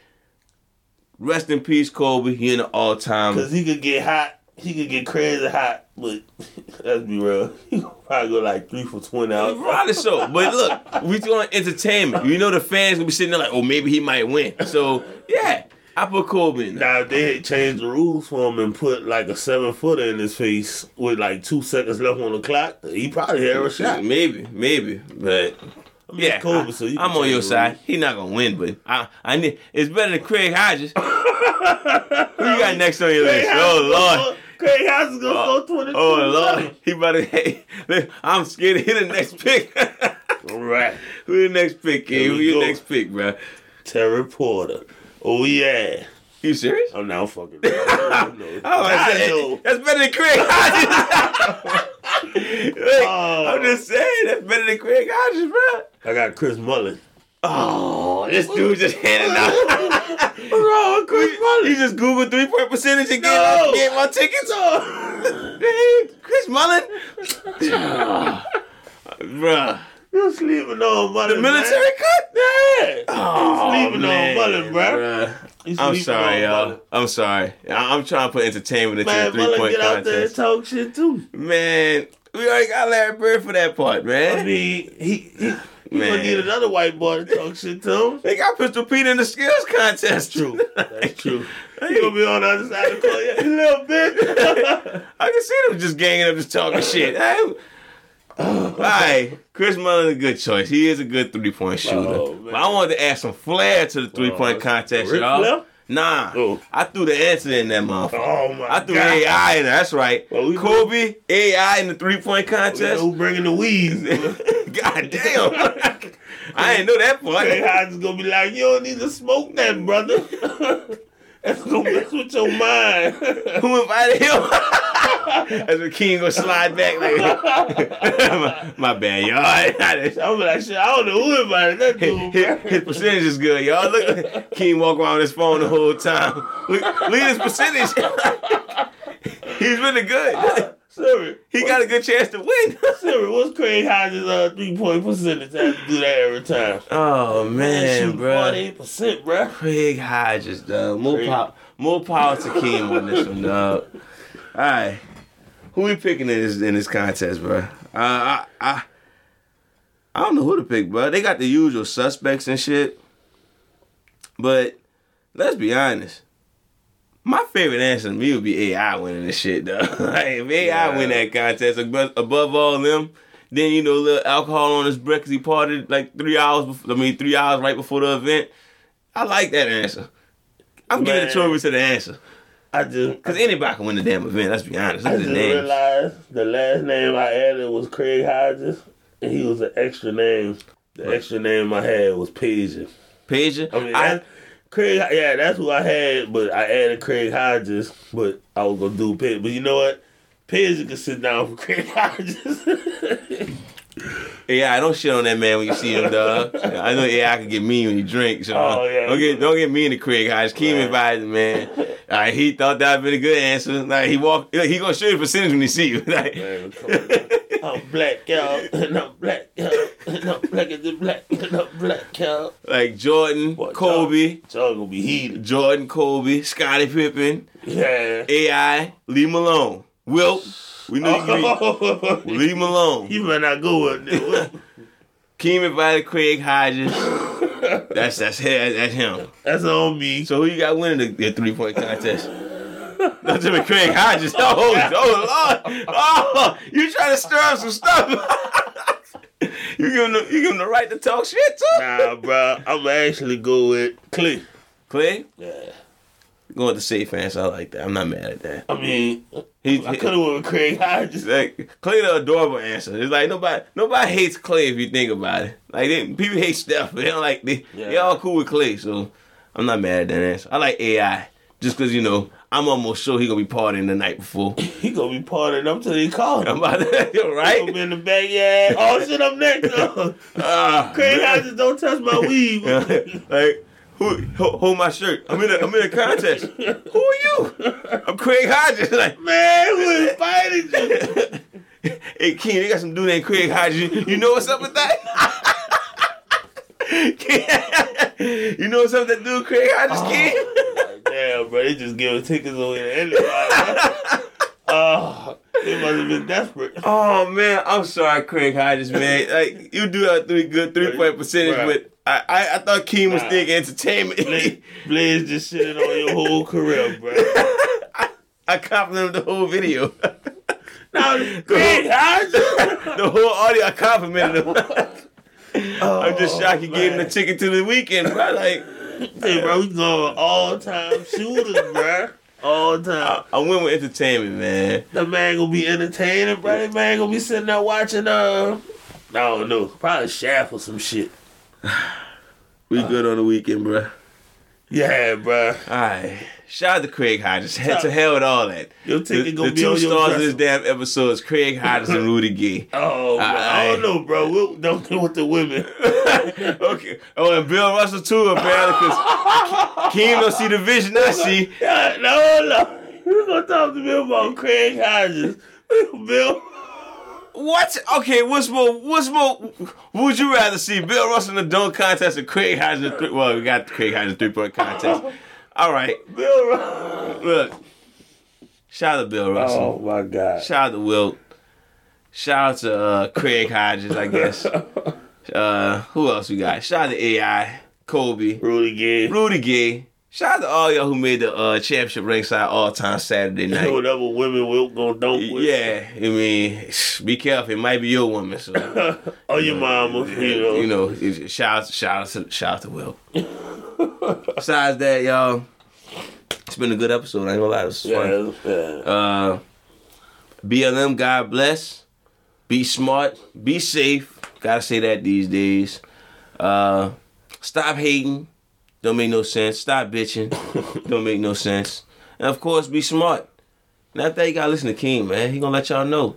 Rest in peace, Kobe. He in the all time. Cause he could get hot. He could get crazy hot, but [laughs] let's be real. [laughs] He probably go like three for twenty out. Probably so. But look, we doing entertainment. You know the fans gonna be sitting there like, oh, maybe he might win. So yeah, I put Kobe. Now they had changed the rules for him and put like a seven footer in his face with like two seconds left on the clock, he probably had a shot. Maybe, maybe, but I mean, yeah, Kobe, I, so you am on your side. He not gonna win, but I, I need. It's better than Craig Hodges. [laughs] Who you got next on your list? Oh Lord. Craig Hodges gonna Oh, go 22. Oh Lord, he about [laughs] to. Hey, I'm scared to hit the next pick. All right, Who the next pick? Here Kid? we Who your next pick, bro? Terry Porter. Oh yeah. You serious? I'm now fucking. oh, Oh, I [laughs] I said, that's better than Craig Hodges. [laughs] Look, Oh. I'm just saying, that's better than Craig Hodges, bro. I got Chris Mullin. Oh, this dude just handing out. [laughs] What's wrong Chris Mullin? He just Googled three point percentage and gave, No. my, gave my tickets. Hey, Chris Mullin. Bruh. You sleeping on Mullin? The military cut? Oh, man. Oh, you sleeping man, on Mullin, bruh. bruh. You I'm sorry, y'all. Mullin. I'm sorry. I- I'm trying to put entertainment into Man, the three Mullin point get out there and talk shit too. Man, we already got Larry Bird for that part, man. I mean, he he, he Man. gonna need another white boy to talk shit to him. They got Pistol Pete in the skills contest. True. That's true. [laughs] He gonna be on the other side of the court. Yeah, [laughs] little bitch. [laughs] I can see them just ganging up, just talking shit. Hey, all right, Chris Mullin a good choice. He is a good three point oh, shooter. Oh, but I wanted to add some flair to the three point Oh, contest, y'all. Nah, Oh. I threw the answer in that motherfucker. oh my I threw god. AI in there. That's right. Well, we- Kobe, AI in the three point oh, contest. Who bringing the weeds? [laughs] God damn. [laughs] I didn't know that part. Hodges gonna be like, you don't need to smoke that, brother. [laughs] That's gonna mess with your mind. Who invited him? [laughs] As the king gonna slide back like, my, [laughs] my bad, y'all. [laughs] I'm like, shit, I don't know who invited that dude, his, his percentage is good, y'all. Look, King walk around with his phone the whole time. Look, look at his percentage. He's really good. Siri, He got a good chance to win. [laughs] Siri, what's Craig Hodges' uh, three point percentage? I have to do that every time. Oh man, bro. 48%, bro. Craig Hodges, dog. More Craig. power, more power to King on this one, dog. All right, who we picking in this in this contest, bro? Uh, I I I don't know who to pick, bro. They got the usual suspects and shit, but let's be honest. My favorite answer to me would be AI winning this shit, though. [laughs] like, if AI Yeah. win that contest above, above all them, then you know, little alcohol on his breath 'cause he partied like three hours. Before, I mean, three hours right before the event. I like that answer. I'm giving the Man. trophy to the answer I just, because anybody can win the damn event. Let's be honest. Look I the just names. realized the last name I added was Craig Hodges, and he was an extra name. The Right. extra name I had was Peja. Peja. I mean, I, Craig, yeah, that's who I had, but I added Craig Hodges, but I was gonna do Peja. But you know what? Peja can sit down for [laughs] Craig Hodges. yeah, I don't shit on that man when you see him, dog. I know yeah, I can get mean when you drink. So Oh, yeah. don't get don't get mean to Craig Hodges. Keep Right. invited, man. [laughs] Right, he thought that'd been a good answer. Like he walked, he gonna show you percentage when he see you. [laughs] Like, Man. I'm black, y'all, and [laughs] I'm black, y'all, and [laughs] I'm black as the black, and [laughs] I'm black, y'all. like Jordan, What, Kobe, Y'all gonna be heated. Jordan, Kobe, Scottie Pippen, Yeah. AI, leave him alone. Wilt, we know you can oh. leave him alone. you better not go with it. Keem invited Craig Hodges. That's that's him. That's him. That's on me. So who you got winning the, the three point contest? That's him and Craig Hodges. Oh, oh Lord! Oh, oh. oh, you trying to stir up some stuff? [laughs] you give him the, you give him the right to talk shit too. Nah, bro. I'm actually go with Klay. Klay, Yeah. Going with the safe answer. I like that. I'm not mad at that. I mean, He, I could have went with Craig Hodges. like Klay the adorable answer. It's like nobody nobody hates Klay if you think about it. Like they, people hate Steph, but they don't like they, they all cool with Klay. So I'm not mad at that answer. I like AI just because you know I'm almost sure he gonna be partying the night before. [laughs] He gonna be partying up till they call I'm him. about to, He gonna right? be in the back, yeah. [laughs] Oh shit, I'm next. though. [laughs] Ah, Craig. Hodges, don't touch my weed. like who hold, hold my shirt? I'm in a I'm in a contest. who are you? I'm Craig Hodges. Like Man, who invited you? hey King, they got some dude named Craig Hodges. You, know what's up with that? you know what's up with that dude Craig Hodges, King? Damn, bro, they just giving tickets away to anybody. [laughs] Oh, they must have been desperate. Oh man, I'm sorry, Craig Hodges, man. [laughs] Like you do have three good three point percentage, Right. but I, I I thought King was Nah. thinking entertainment. Blaze, Blaze just shitting on your whole career, bro. [laughs] I complimented the whole video. Now, Craig Hodges. the whole audio I complimented him. I'm just shocked he gave him the man. ticket to the weekend, bro. Like Hey, bro, we going all time shooters, bro. All time. I, I went with entertainment, man. The man gonna be entertaining, bro. The man gonna be sitting there watching, uh, I don't know, probably Shaft or some shit. [sighs] We good on the weekend, bro. Yeah, bro. Alright. Shout out to Craig Hodges. Head to hell with all that. Your The, ticket the gonna be two on your stars of this damn episode is Craig Hodges and Rudy Gay. [laughs] Oh, bro. I, I- don't know, bro. We'll, don't go with the women. [laughs] okay. Oh, and Bill Russell too, apparently, because Keem don't see the vision I see. [laughs] No, no. We're gonna talk to Bill about Craig Hodges. Bill. What? Okay, what's more? What's more? Would you rather see Bill Russell in a dunk contest or Craig Hodges? in the well, we got Craig Hodges three point contest. All right, Bill. Ru- look. Shout out to Bill Russell. Oh my God. Shout out to Wilt. Shout out to uh, Craig Hodges, I guess. [laughs] Uh, who else we got? Shout out to AI, Kobe, Rudy Gay. Rudy Gay. Shout out to all y'all who made the uh, championship ringside all time Saturday night. Whatever women will go dunk with. Yeah, I mean, be careful. It might be your woman. So [laughs] or your mama. You know. you know, shout out, shout out, to, shout out to Will. Besides that, y'all, it's been a good episode. I ain't gonna lie, this was fun. Yeah, yeah. Uh, BLM, God bless. Be smart. Be safe. Gotta say that these days. Uh, stop hating. Don't make no sense. Stop bitching. [laughs] Don't make no sense. And of course, be smart. And after that, you gotta listen to King, man. He gonna let y'all know.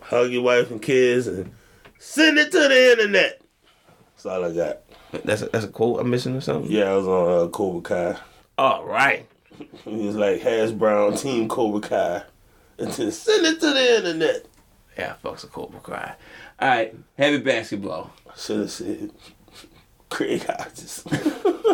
Hug your wife and kids and send it to the internet. That's all I got. That's a, that's a quote I'm missing or something. Yeah, I was on uh, Cobra Kai. All right. [laughs] He was like Hash Brown, Team Cobra Kai. And then send it to the internet. Yeah, fucks a Cobra Cry. All right. Heavy basketball. Should have said Craig Hodges. [laughs]